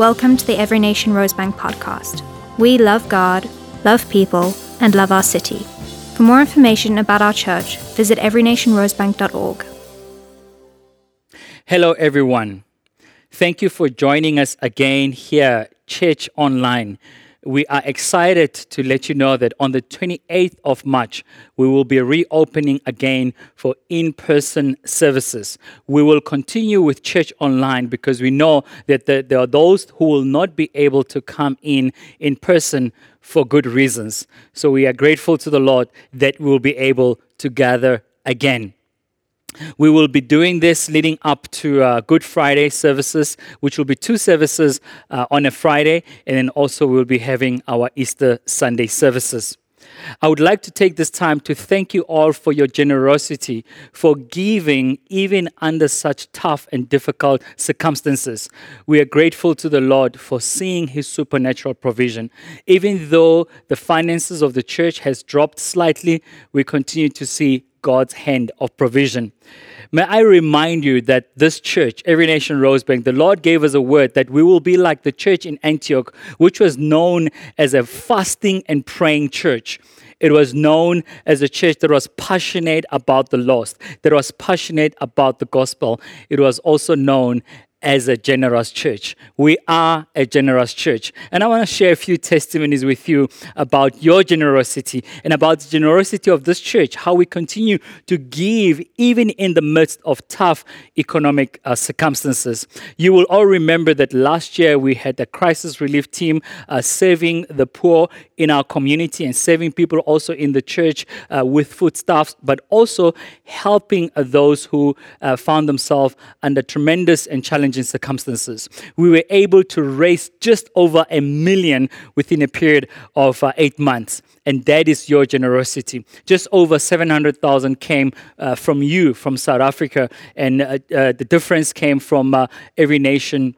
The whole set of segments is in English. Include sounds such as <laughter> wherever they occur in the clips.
Welcome to the Every Nation Rosebank podcast. We love God, love people, and love our city. For more information about our church, visit everynationrosebank.org. Hello, everyone. Thank you for joining us again here, Church Online. We are excited to let you know that on the 28th of March, we will be reopening again for in person services. We will continue with Church Online because we know that the, there are those who will not be able to come in in person for good reasons. So we are grateful to the Lord that we will be able to gather again. We will be doing this leading up to uh, Good Friday services, which will be two services uh, on a Friday, and then also we'll be having our Easter Sunday services. I would like to take this time to thank you all for your generosity, for giving even under such tough and difficult circumstances. We are grateful to the Lord for seeing his supernatural provision. Even though the finances of the church has dropped slightly, we continue to see God's hand of provision. May I remind you that this church, Every Nation Rosebank, the Lord gave us a word that we will be like the church in Antioch, which was known as a fasting and praying church. It was known as a church that was passionate about the lost, that was passionate about the gospel. It was also known as a generous church. We are a generous church. And I want to share a few testimonies with you about your generosity and about the generosity of this church, how we continue to give even in the midst of tough economic uh, circumstances. You will all remember that last year we had a crisis relief team uh, serving the poor in our community and serving people also in the church uh, with foodstuffs, but also helping those who uh, found themselves under tremendous and challenging challenging circumstances. We were able to raise just over a million within a period of uh, eight months. And that is your generosity. Just over 700,000 came uh, from you, from South Africa. And uh, uh the difference came from uh, every nation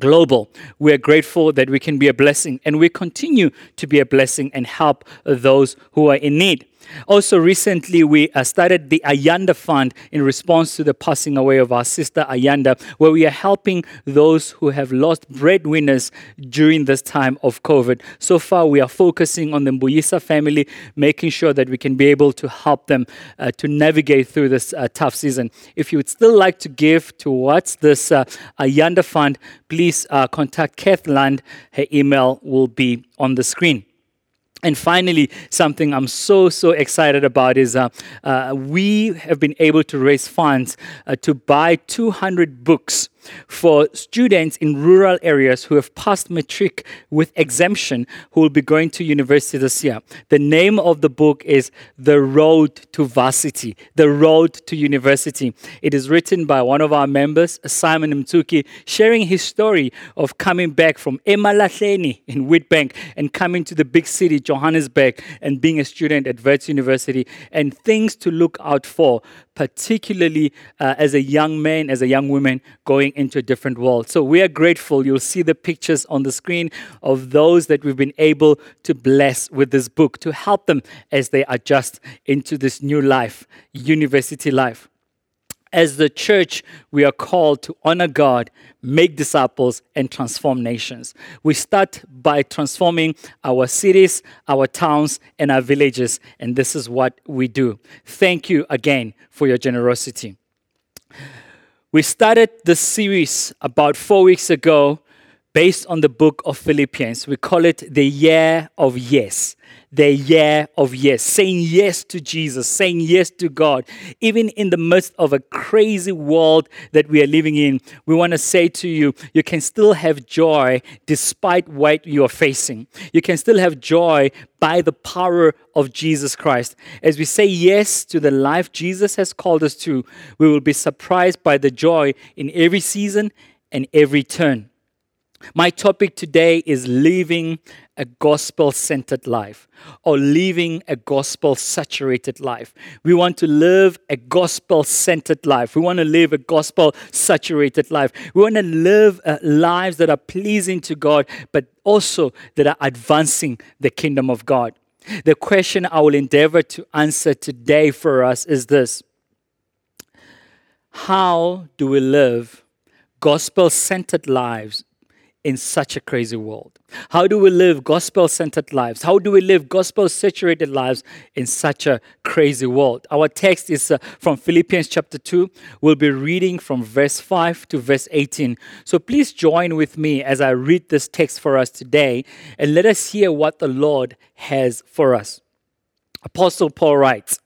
global. We are grateful that we can be a blessing and we continue to be a blessing and help those who are in need. Also, recently we uh, started the Ayanda Fund in response to the passing away of our sister Ayanda, where we are helping those who have lost breadwinners during this time of COVID. So far, we are focusing on the Mbuyisa family, making sure that we can be able to help them uh, to navigate through this uh, tough season. If you would still like to give towards this uh, Ayanda Fund, please uh, contact Kath Land. Her email will be on the screen. And finally, something I'm so, so excited about is uh, uh, we have been able to raise funds uh, to buy 200 books for students in rural areas who have passed matric with exemption who will be going to university this year. The name of the book is The Road to Varsity, The Road to University. It is written by one of our members, Simon Mtuki, sharing his story of coming back from Emalahleni in Witbank and coming to the big city, Johannesburg, and being a student at Wits University and things to look out for particularly uh, as a young man, as a young woman going into a different world. So we are grateful. You'll see the pictures on the screen of those that we've been able to bless with this book to help them as they adjust into this new life, university life as the church, we are called to honor God, make disciples, and transform nations. We start by transforming our cities, our towns, and our villages, and this is what we do. Thank you again for your generosity. We started this series about four weeks ago based on the book of Philippians. We call it the year of yes The year of yes, saying yes to Jesus, saying yes to God, even in the midst of a crazy world that we are living in. We want to say to you, you can still have joy despite what you are facing. You can still have joy by the power of Jesus Christ. As we say yes to the life Jesus has called us to, we will be surprised by the joy in every season and every turn. My topic today is living a gospel centered life or living a gospel saturated life. We want to live a gospel centered life. We want to live a gospel saturated life. We want to live uh, lives that are pleasing to God, but also that are advancing the kingdom of God. The question I will endeavor to answer today for us is this How do we live gospel centered lives in such a crazy world? How do we live gospel centered lives? How do we live gospel saturated lives in such a crazy world? Our text is uh, from Philippians chapter 2. We'll be reading from verse 5 to verse 18. So please join with me as I read this text for us today and let us hear what the Lord has for us. Apostle Paul writes,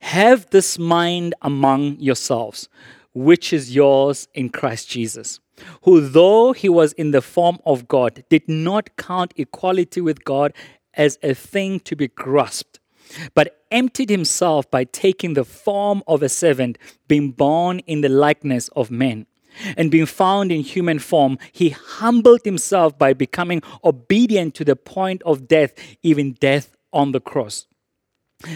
Have this mind among yourselves, which is yours in Christ Jesus who, though he was in the form of God, did not count equality with God as a thing to be grasped, but emptied himself by taking the form of a servant, being born in the likeness of men. And being found in human form, he humbled himself by becoming obedient to the point of death, even death on the cross.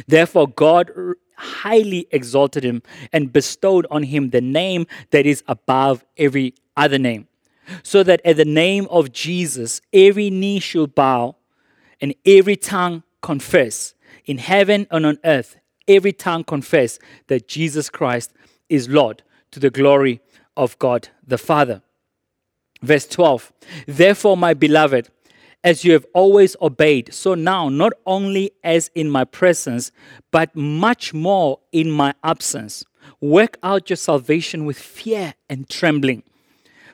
Therefore, God highly exalted him and bestowed on him the name that is above every other name, so that at the name of Jesus every knee shall bow and every tongue confess in heaven and on earth, every tongue confess that Jesus Christ is Lord to the glory of God the Father. Verse 12 Therefore, my beloved, as you have always obeyed, so now, not only as in my presence, but much more in my absence, work out your salvation with fear and trembling.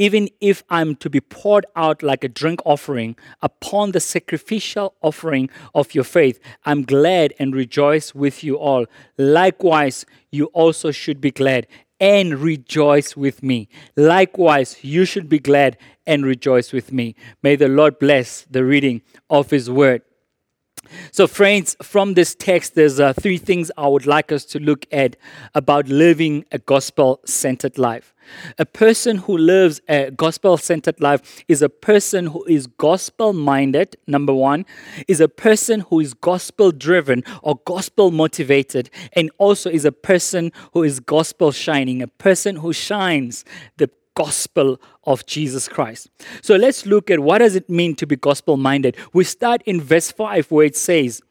Even if I'm to be poured out like a drink offering upon the sacrificial offering of your faith, I'm glad and rejoice with you all. Likewise, you also should be glad and rejoice with me. Likewise, you should be glad and rejoice with me. May the Lord bless the reading of His word. So, friends, from this text, there's uh, three things I would like us to look at about living a gospel centered life. A person who lives a gospel centered life is a person who is gospel minded, number one, is a person who is gospel driven or gospel motivated, and also is a person who is gospel shining, a person who shines the gospel of Jesus Christ. So let's look at what does it mean to be gospel minded. We start in verse 5 where it says,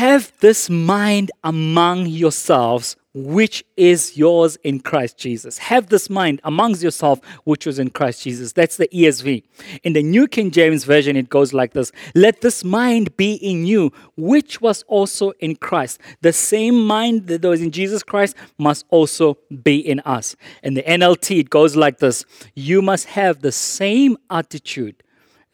"Have this mind among yourselves which is yours in Christ Jesus. Have this mind amongst yourself, which was in Christ Jesus. That's the ESV. In the New King James Version, it goes like this Let this mind be in you, which was also in Christ. The same mind that was in Jesus Christ must also be in us. In the NLT, it goes like this You must have the same attitude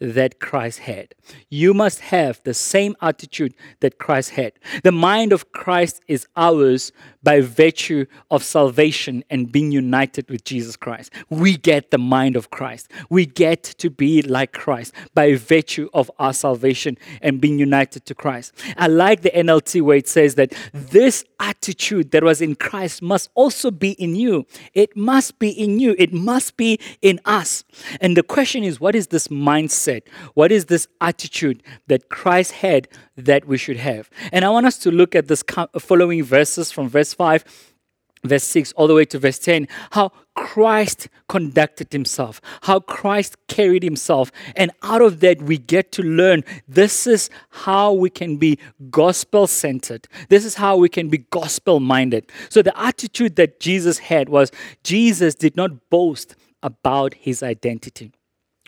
that Christ had. You must have the same attitude that Christ had. The mind of Christ is ours by virtue of salvation and being united with Jesus Christ. We get the mind of Christ. We get to be like Christ by virtue of our salvation and being united to Christ. I like the NLT where it says that this attitude that was in Christ must also be in you. It must be in you. It must be in us. And the question is, what is this mindset? What is this attitude that Christ had that we should have? And I want us to look at this following verses from verse 5 verse 6 all the way to verse 10 how Christ conducted himself, how Christ carried himself. And out of that, we get to learn this is how we can be gospel centered. This is how we can be gospel minded. So, the attitude that Jesus had was Jesus did not boast about his identity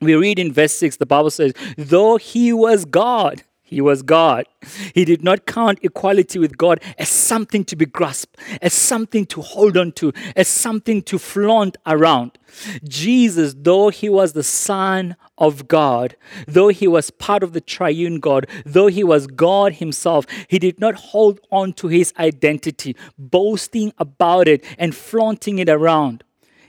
we read in verse 6, the Bible says, though he was God, he was God. He did not count equality with God as something to be grasped, as something to hold on to, as something to flaunt around. Jesus, though he was the Son of God, though he was part of the triune God, though he was God himself, he did not hold on to his identity, boasting about it and flaunting it around.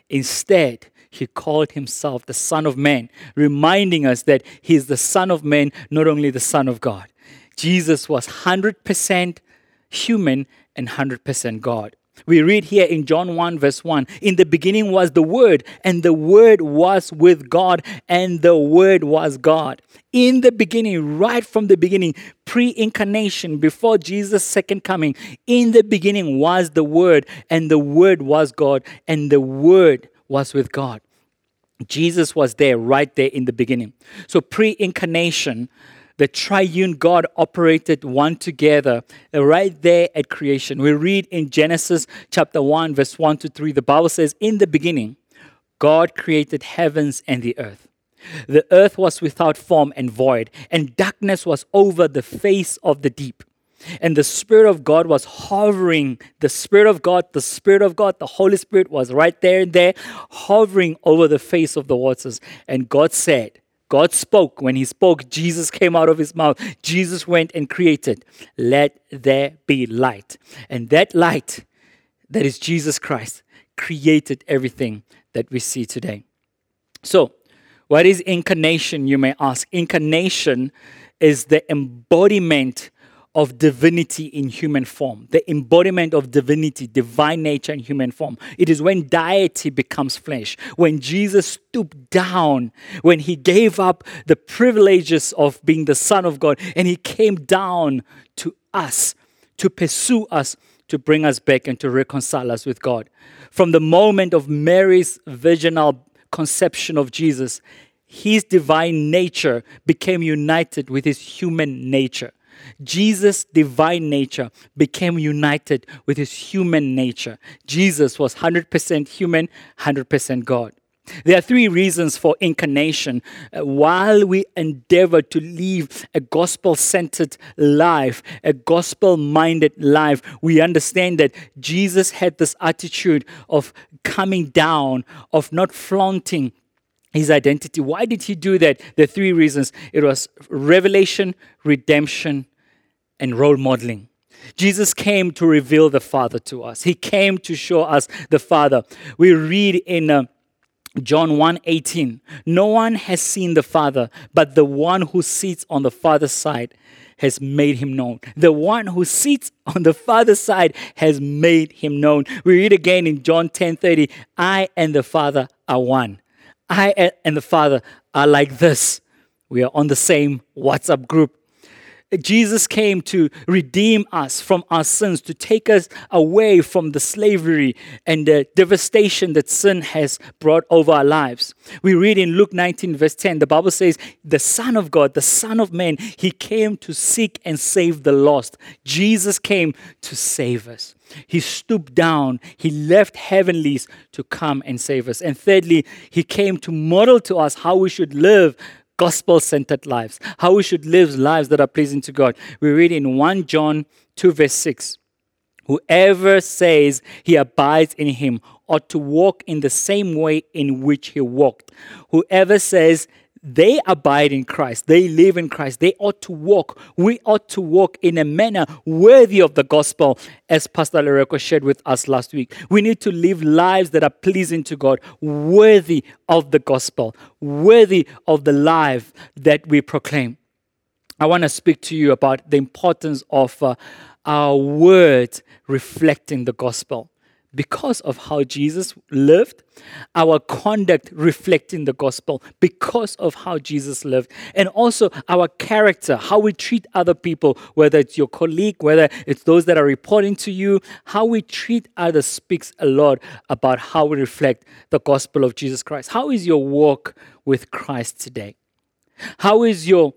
Instead, he called himself the Son of Man, reminding us that he is the Son of Man, not only the Son of God. Jesus was 100% human and 100% God. We read here in John 1, verse 1 In the beginning was the Word, and the Word was with God, and the Word was God. In the beginning, right from the beginning, pre incarnation, before Jesus' second coming, in the beginning was the Word, and the Word was God, and the Word was with God. Jesus was there right there in the beginning. So, pre incarnation, the triune God operated one together right there at creation. We read in Genesis chapter 1, verse 1 to 3, the Bible says, In the beginning, God created heavens and the earth. The earth was without form and void, and darkness was over the face of the deep. And the Spirit of God was hovering. The Spirit of God, the Spirit of God, the Holy Spirit was right there and there, hovering over the face of the waters. And God said, God spoke. When He spoke, Jesus came out of His mouth. Jesus went and created, Let there be light. And that light, that is Jesus Christ, created everything that we see today. So, what is incarnation, you may ask? Incarnation is the embodiment of divinity in human form, the embodiment of divinity, divine nature in human form. It is when deity becomes flesh, when Jesus stooped down, when he gave up the privileges of being the Son of God, and he came down to us to pursue us, to bring us back and to reconcile us with God. From the moment of Mary's virginal conception of Jesus, his divine nature became united with his human nature. Jesus' divine nature became united with his human nature. Jesus was 100% human, 100% God. There are three reasons for incarnation. Uh, while we endeavor to live a gospel centered life, a gospel minded life, we understand that Jesus had this attitude of coming down, of not flaunting his identity. Why did he do that? The three reasons it was revelation, redemption, and role modeling. Jesus came to reveal the Father to us. He came to show us the Father. We read in uh, John 1:18, "No one has seen the Father, but the one who sits on the Father's side has made him known. The one who sits <laughs> on the Father's side has made him known." We read again in John 10:30, "I and the Father are one." I and the Father are like this. We are on the same WhatsApp group. Jesus came to redeem us from our sins, to take us away from the slavery and the devastation that sin has brought over our lives. We read in Luke 19, verse 10, the Bible says, The Son of God, the Son of Man, he came to seek and save the lost. Jesus came to save us. He stooped down. He left heavenlies to come and save us. And thirdly, he came to model to us how we should live gospel centered lives, how we should live lives that are pleasing to God. We read in 1 John 2, verse 6 Whoever says he abides in him ought to walk in the same way in which he walked. Whoever says they abide in Christ, they live in Christ, they ought to walk. We ought to walk in a manner worthy of the gospel, as Pastor Loreko shared with us last week. We need to live lives that are pleasing to God, worthy of the gospel, worthy of the life that we proclaim. I want to speak to you about the importance of uh, our words reflecting the gospel because of how Jesus lived, our conduct reflecting the gospel because of how Jesus lived, and also our character, how we treat other people, whether it's your colleague, whether it's those that are reporting to you, how we treat others speaks a lot about how we reflect the gospel of Jesus Christ. How is your walk with Christ today? How is your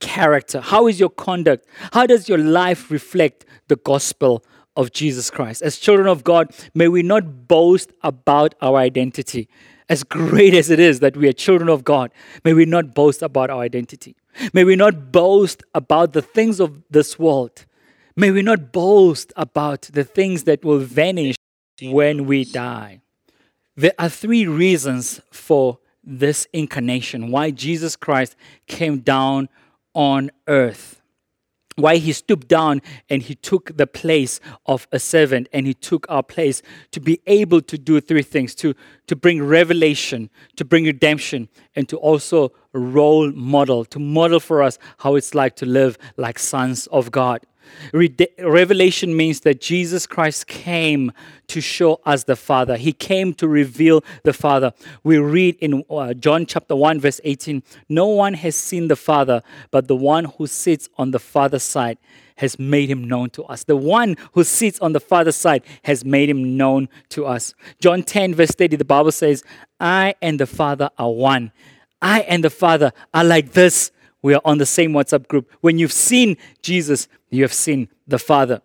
character? How is your conduct? How does your life reflect the gospel of Jesus Christ. As children of God, may we not boast about our identity. As great as it is that we are children of God, may we not boast about our identity. May we not boast about the things of this world. May we not boast about the things that will vanish when we die. There are three reasons for this incarnation, why Jesus Christ came down on earth why he stooped down and he took the place of a servant and he took our place to be able to do three things to, to bring revelation, to bring redemption, and to also role model, to model for us how it's like to live like sons of God. Rede- Revelation means that Jesus Christ came to show us the Father. He came to reveal the Father. We read in uh, John chapter 1, verse 18 No one has seen the Father, but the one who sits on the Father's side has made him known to us. The one who sits on the Father's side has made him known to us. John 10, verse 30, the Bible says, I and the Father are one. I and the Father are like this. We are on the same WhatsApp group. When you've seen Jesus, you have seen the Father.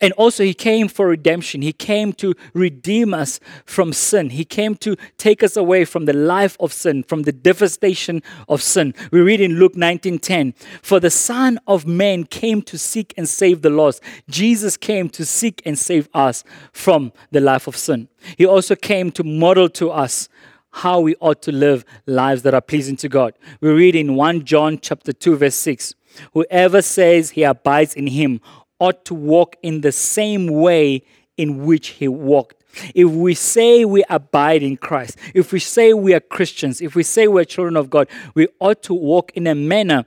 And also, He came for redemption. He came to redeem us from sin. He came to take us away from the life of sin, from the devastation of sin. We read in Luke 19:10, "For the Son of Man came to seek and save the lost." Jesus came to seek and save us from the life of sin. He also came to model to us how we ought to live lives that are pleasing to God. We read in 1 John chapter 2 verse 6, whoever says he abides in him ought to walk in the same way in which he walked. If we say we abide in Christ, if we say we are Christians, if we say we're children of God, we ought to walk in a manner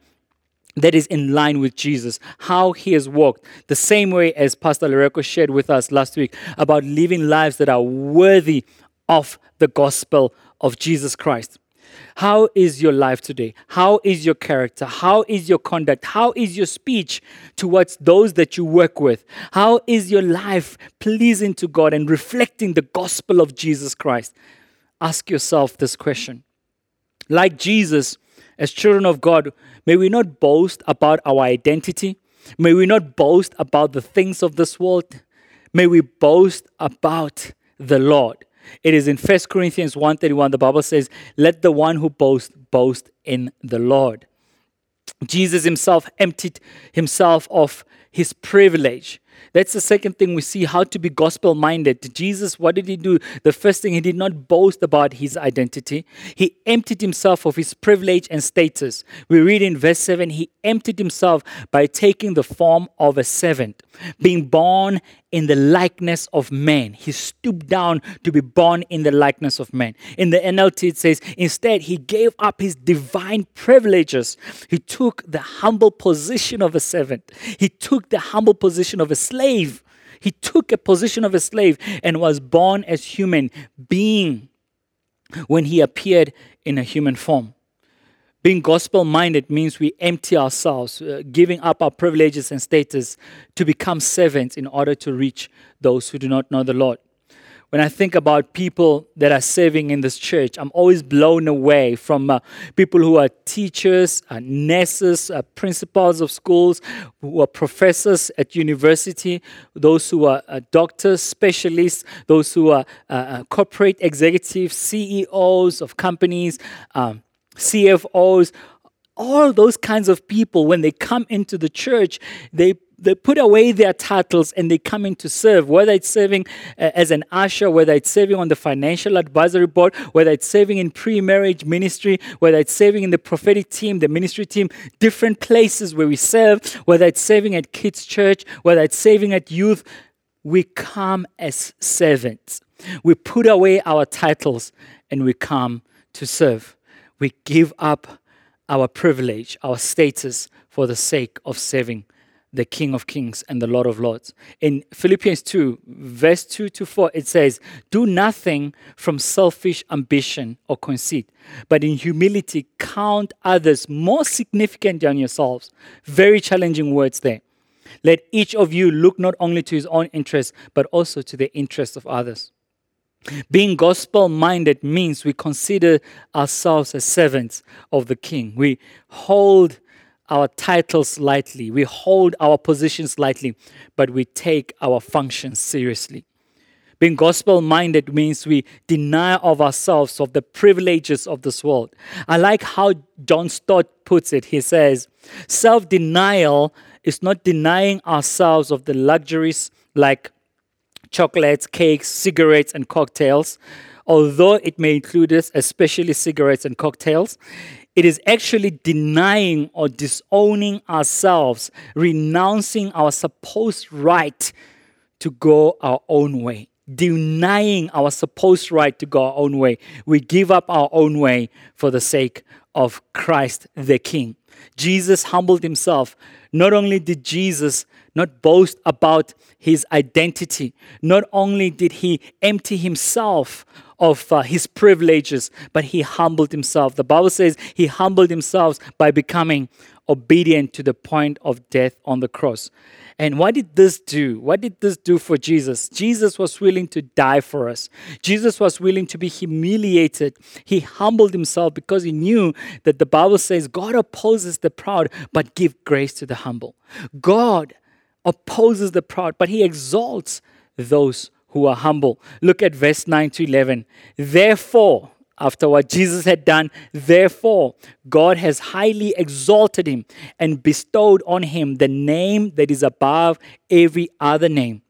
that is in line with Jesus, how he has walked, the same way as Pastor Loreko shared with us last week about living lives that are worthy of the gospel of Jesus Christ. How is your life today? How is your character? How is your conduct? How is your speech towards those that you work with? How is your life pleasing to God and reflecting the gospel of Jesus Christ? Ask yourself this question. Like Jesus, as children of God, may we not boast about our identity. May we not boast about the things of this world. May we boast about the Lord. It is in 1 Corinthians 1:31 the Bible says, "Let the one who boasts boast in the Lord." Jesus himself emptied himself of his privilege. That's the second thing we see how to be gospel minded. Jesus, what did he do? The first thing, he did not boast about his identity. He emptied himself of his privilege and status. We read in verse 7 he emptied himself by taking the form of a servant, being born in the likeness of man. He stooped down to be born in the likeness of man. In the NLT, it says, instead, he gave up his divine privileges. He took the humble position of a servant, he took the humble position of a slave. He took a position of a slave and was born as human being when he appeared in a human form. Being gospel minded means we empty ourselves, uh, giving up our privileges and status to become servants in order to reach those who do not know the Lord. When I think about people that are serving in this church, I'm always blown away from uh, people who are teachers, uh, nurses, uh, principals of schools, who are professors at university, those who are uh, doctors, specialists, those who are uh, uh, corporate executives, CEOs of companies. Um, CFOs, all those kinds of people, when they come into the church, they they put away their titles and they come in to serve, whether it's serving uh, as an usher, whether it's serving on the financial advisory board, whether it's serving in pre marriage ministry, whether it's serving in the prophetic team, the ministry team, different places where we serve, whether it's serving at kids' church, whether it's serving at youth. We come as servants. We put away our titles and we come to serve we give up our privilege, our status for the sake of serving the King of Kings and the Lord of Lords. In Philippians 2, verse 2 to 4, it says, Do nothing from selfish ambition or conceit, but in humility count others more significant than yourselves. Very challenging words there. Let each of you look not only to his own interests, but also to the interests of others. Being gospel minded means we consider ourselves as servants of the King. We hold our titles lightly, we hold our positions lightly, but we take our functions seriously. Being gospel minded means we deny of ourselves of the privileges of this world. I like how John Stott puts it. He says, self denial is not denying ourselves of the luxuries like chocolates, cakes, cigarettes, and cocktails. Although it may include this, especially cigarettes and cocktails, it is actually denying or disowning ourselves, renouncing our supposed right to go our own way, denying our supposed right to go our own way. We give up our own way for the sake of Christ the King. Jesus humbled himself. Not only did Jesus not boast about his identity. Not only did he empty himself of uh, his privileges, but he humbled himself. The Bible says he humbled himself by becoming obedient to the point of death on the cross. And what did this do? What did this do for Jesus? Jesus was willing to die for us. Jesus was willing to be humiliated. He humbled himself because he knew that the Bible says God opposes the proud but give grace to the humble. God opposes the proud, but he exalts those who are humble. Look at verse 9 to 11. Therefore, after what Jesus had done, therefore, God has highly exalted him and bestowed on him the name that is above every other name.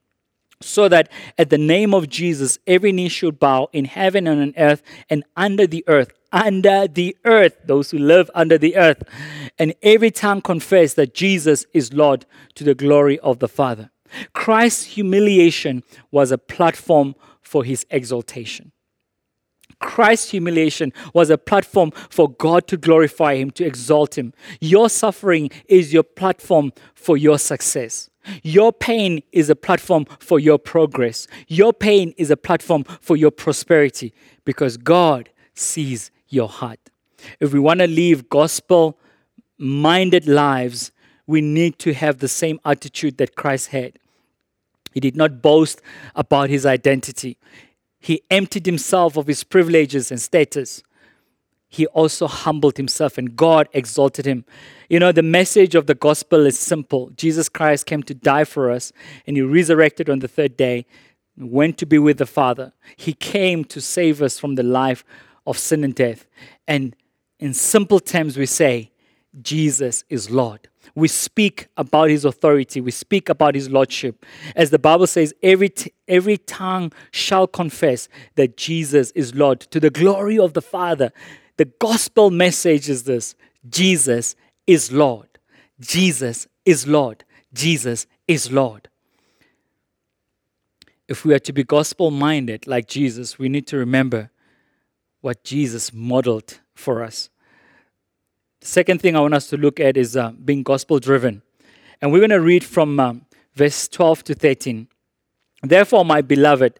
So that at the name of Jesus, every knee should bow in heaven and on earth and under the earth, under the earth, those who live under the earth, and every tongue confess that Jesus is Lord to the glory of the Father. Christ's humiliation was a platform for his exaltation. Christ's humiliation was a platform for God to glorify him, to exalt him. Your suffering is your platform for your success. Your pain is a platform for your progress. Your pain is a platform for your prosperity because God sees your heart. If we want to live gospel minded lives, we need to have the same attitude that Christ had. He did not boast about his identity. He emptied himself of his privileges and status. He also humbled himself and God exalted him. You know, the message of the gospel is simple Jesus Christ came to die for us and he resurrected on the third day, went to be with the Father. He came to save us from the life of sin and death. And in simple terms, we say, Jesus is Lord. We speak about his authority. We speak about his lordship. As the Bible says, every, t- every tongue shall confess that Jesus is Lord to the glory of the Father. The gospel message is this Jesus is Lord. Jesus is Lord. Jesus is Lord. If we are to be gospel minded like Jesus, we need to remember what Jesus modeled for us. The second thing I want us to look at is uh, being gospel driven. And we're going to read from um, verse 12 to 13. Therefore, my beloved,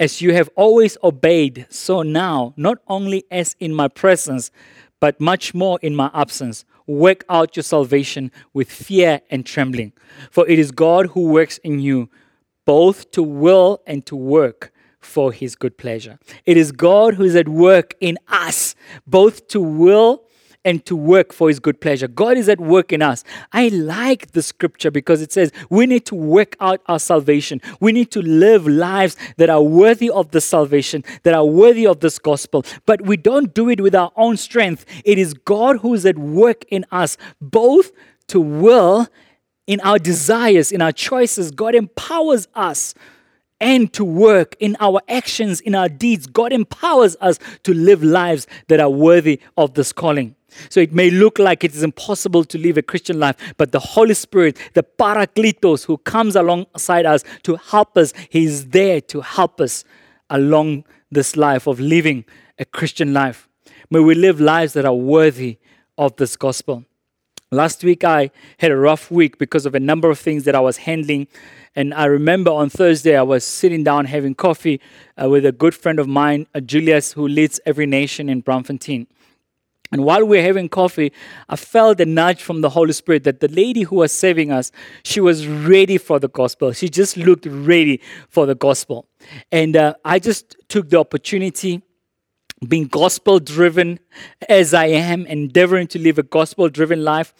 as you have always obeyed, so now, not only as in my presence, but much more in my absence, work out your salvation with fear and trembling. For it is God who works in you, both to will and to work for his good pleasure. It is God who is at work in us, both to will and to work for his good pleasure. God is at work in us. I like the scripture because it says we need to work out our salvation. We need to live lives that are worthy of the salvation, that are worthy of this gospel. But we don't do it with our own strength. It is God who is at work in us, both to will in our desires, in our choices. God empowers us and to work in our actions, in our deeds. God empowers us to live lives that are worthy of this calling. So it may look like it is impossible to live a Christian life, but the Holy Spirit, the Parakletos, who comes alongside us to help us, He is there to help us along this life of living a Christian life. May we live lives that are worthy of this gospel. Last week, I had a rough week because of a number of things that I was handling. And I remember on Thursday, I was sitting down having coffee uh, with a good friend of mine, uh, Julius, who leads Every Nation in Braamfontein. And while we were having coffee, I felt a nudge from the Holy Spirit that the lady who was serving us, she was ready for the gospel. She just looked ready for the gospel. And uh, I just took the opportunity, being gospel driven as I am, endeavoring to live a gospel driven life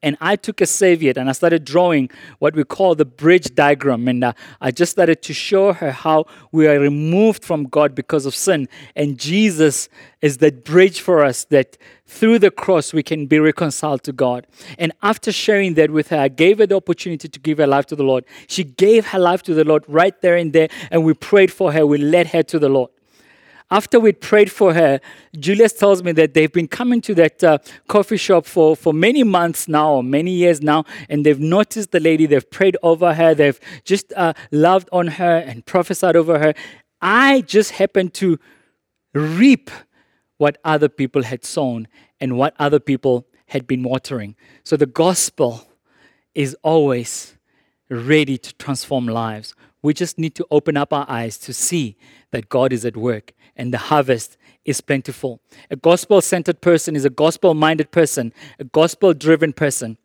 and I took a Savior and I started drawing what we call the bridge diagram. And uh, I just started to show her how we are removed from God because of sin. And Jesus is that bridge for us that through the cross we can be reconciled to God. And after sharing that with her, I gave her the opportunity to give her life to the Lord. She gave her life to the Lord right there and there. And we prayed for her, we led her to the Lord after we prayed for her, Julius tells me that they've been coming to that uh, coffee shop for, for many months now, or many years now, and they've noticed the lady, they've prayed over her, they've just uh, loved on her and prophesied over her. I just happened to reap what other people had sown and what other people had been watering. So the gospel is always ready to transform lives. We just need to open up our eyes to see that God is at work and the harvest is plentiful. A gospel centered person is a gospel minded person, a gospel driven person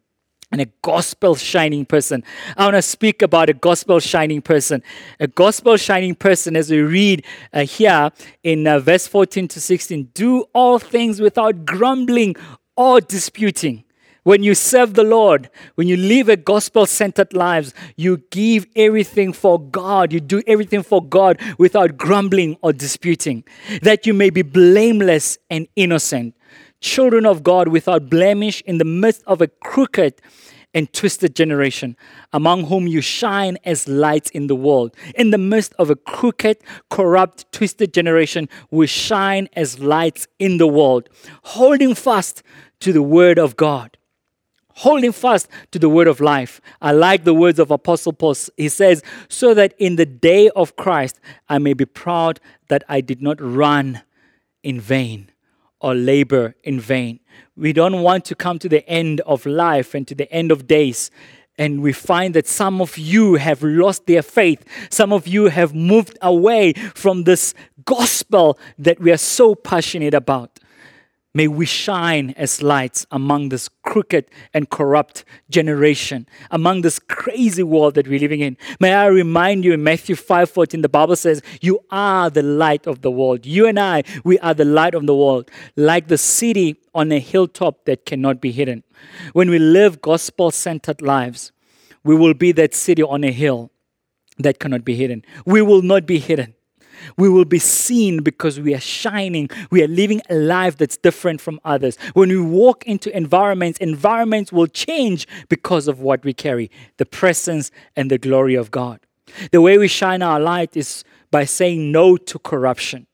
and a gospel shining person. I want to speak about a gospel shining person. A gospel shining person, as we read uh, here in uh, verse 14 to 16, do all things without grumbling or disputing. When you serve the Lord, when you live a gospel centered lives, you give everything for God. You do everything for God without grumbling or disputing, that you may be blameless and innocent children of God without blemish in the midst of a crooked and twisted generation, among whom you shine as lights in the world. In the midst of a crooked, corrupt, twisted generation, we shine as lights in the world, holding fast to the word of God. Holding fast to the word of life. I like the words of Apostle Paul. He says, So that in the day of Christ I may be proud that I did not run in vain or labor in vain. We don't want to come to the end of life and to the end of days. And we find that some of you have lost their faith. Some of you have moved away from this gospel that we are so passionate about. May we shine as lights among this crooked and corrupt generation, among this crazy world that we're living in. May I remind you in Matthew 5:14, the Bible says, You are the light of the world. You and I, we are the light of the world, like the city on a hilltop that cannot be hidden. When we live gospel-centered lives, we will be that city on a hill that cannot be hidden. We will not be hidden. We will be seen because we are shining. We are living a life that's different from others. When we walk into environments, environments will change because of what we carry the presence and the glory of God. The way we shine our light is by saying no to corruption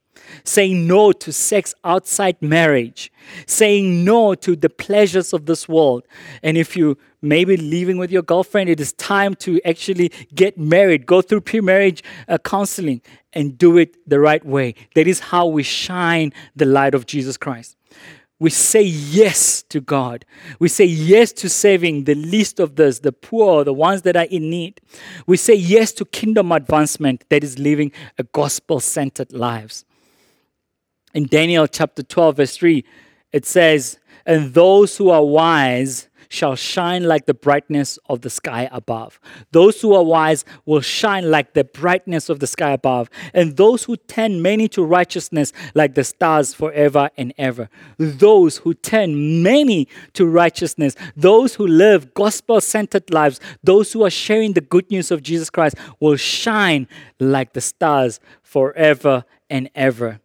saying no to sex outside marriage, saying no to the pleasures of this world. And if you maybe living with your girlfriend, it is time to actually get married, go through pre marriage uh, counseling, and do it the right way. That is how we shine the light of Jesus Christ. We say yes to God. We say yes to saving the least of those, the poor, the ones that are in need. We say yes to kingdom advancement that is living a gospel centered lives. In Daniel chapter 12, verse 3, it says, And those who are wise shall shine like the brightness of the sky above. Those who are wise will shine like the brightness of the sky above, and those who turn many to righteousness like the stars forever and ever. Those who turn many to righteousness, those who live gospel centered lives, those who are sharing the good news of Jesus Christ will shine like the stars forever and ever.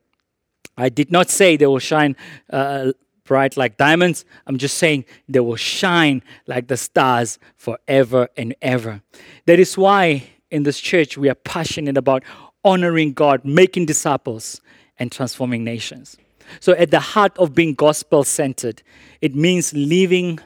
I did not say they will shine uh, bright like diamonds. I'm just saying they will shine like the stars forever and ever. That is why in this church we are passionate about honoring God, making disciples, and transforming nations. So, at the heart of being gospel centered, it means living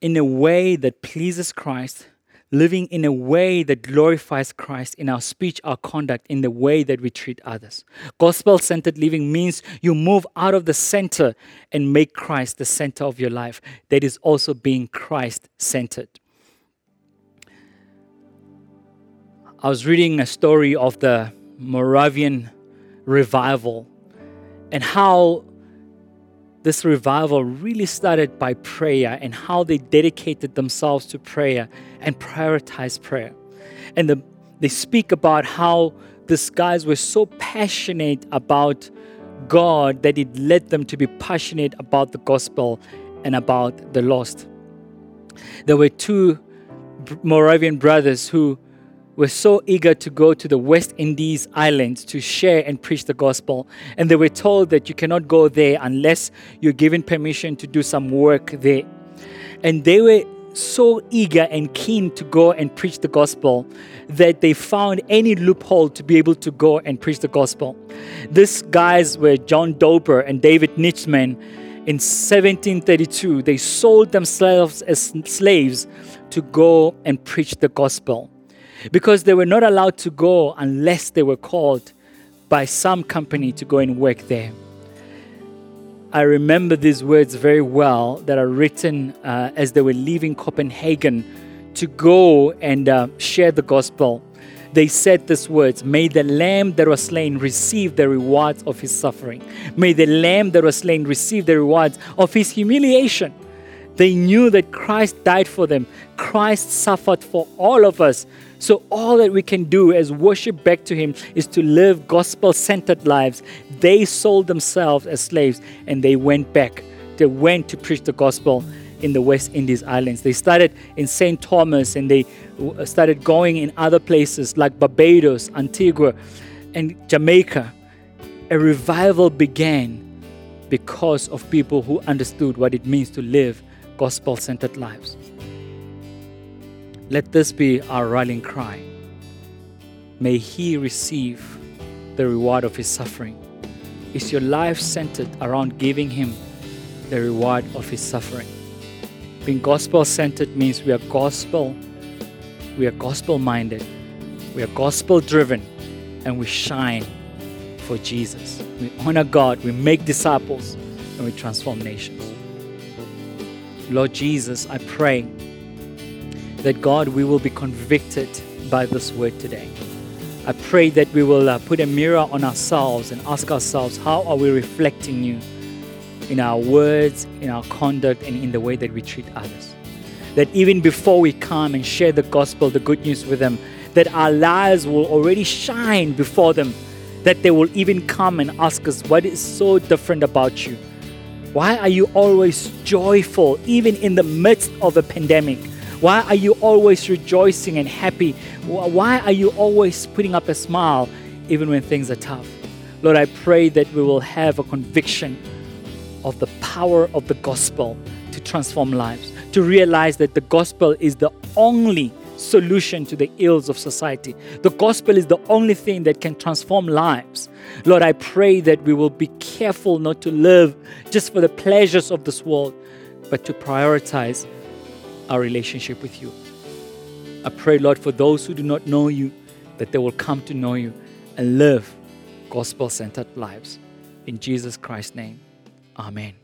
in a way that pleases Christ living in a way that glorifies Christ in our speech, our conduct, in the way that we treat others. Gospel centered living means you move out of the center and make Christ the center of your life. That is also being Christ centered. I was reading a story of the Moravian revival and how this revival really started by prayer and how they dedicated themselves to prayer and prioritized prayer. And the, they speak about how these guys were so passionate about God that it led them to be passionate about the gospel and about the lost. There were two Moravian brothers who were so eager to go to the West Indies islands to share and preach the gospel. And they were told that you cannot go there unless you're given permission to do some work there. And they were so eager and keen to go and preach the gospel that they found any loophole to be able to go and preach the gospel. These guys were John Dober and David Nitschmann. In 1732, they sold themselves as slaves to go and preach the gospel because they were not allowed to go unless they were called by some company to go and work there. I remember these words very well that are written uh, as they were leaving Copenhagen to go and uh, share the gospel. They said these words May the lamb that was slain receive the rewards of his suffering. May the lamb that was slain receive the rewards of his humiliation. They knew that Christ died for them, Christ suffered for all of us. So, all that we can do as worship back to Him is to live gospel centered lives. They sold themselves as slaves and they went back. They went to preach the gospel in the West Indies Islands. They started in St. Thomas and they uh, started going in other places like Barbados, Antigua, and Jamaica. A revival began because of people who understood what it means to live gospel centered lives. Let this be our rallying cry. May He receive the reward of His suffering. Is your life centered around giving Him the reward of His suffering? Being gospel centered means we are gospel, we are gospel minded, we are gospel driven, and we shine for Jesus. We honor God, we make disciples, and we transform nations. Lord Jesus, I pray that God, we will be convicted by this word today. I pray that we will uh, put a mirror on ourselves and ask ourselves, how are we reflecting you in our words, in our conduct, and in the way that we treat others? That even before we come and share the gospel, the good news with them, that our lives will already shine before them, that they will even come and ask us, what is so different about you? Why are you always joyful, even in the midst of a pandemic? Why are you always rejoicing and happy? Why are you always putting up a smile, even when things are tough? Lord, I pray that we will have a conviction of the power of the gospel to transform lives, to realize that the gospel is the only solution to the ills of society. The gospel is the only thing that can transform lives. Lord, I pray that we will be careful not to live just for the pleasures of this world, but to prioritize our relationship with you. I pray, Lord, for those who do not know you, that they will come to know you and live gospel centered lives. In Jesus Christ's name, Amen.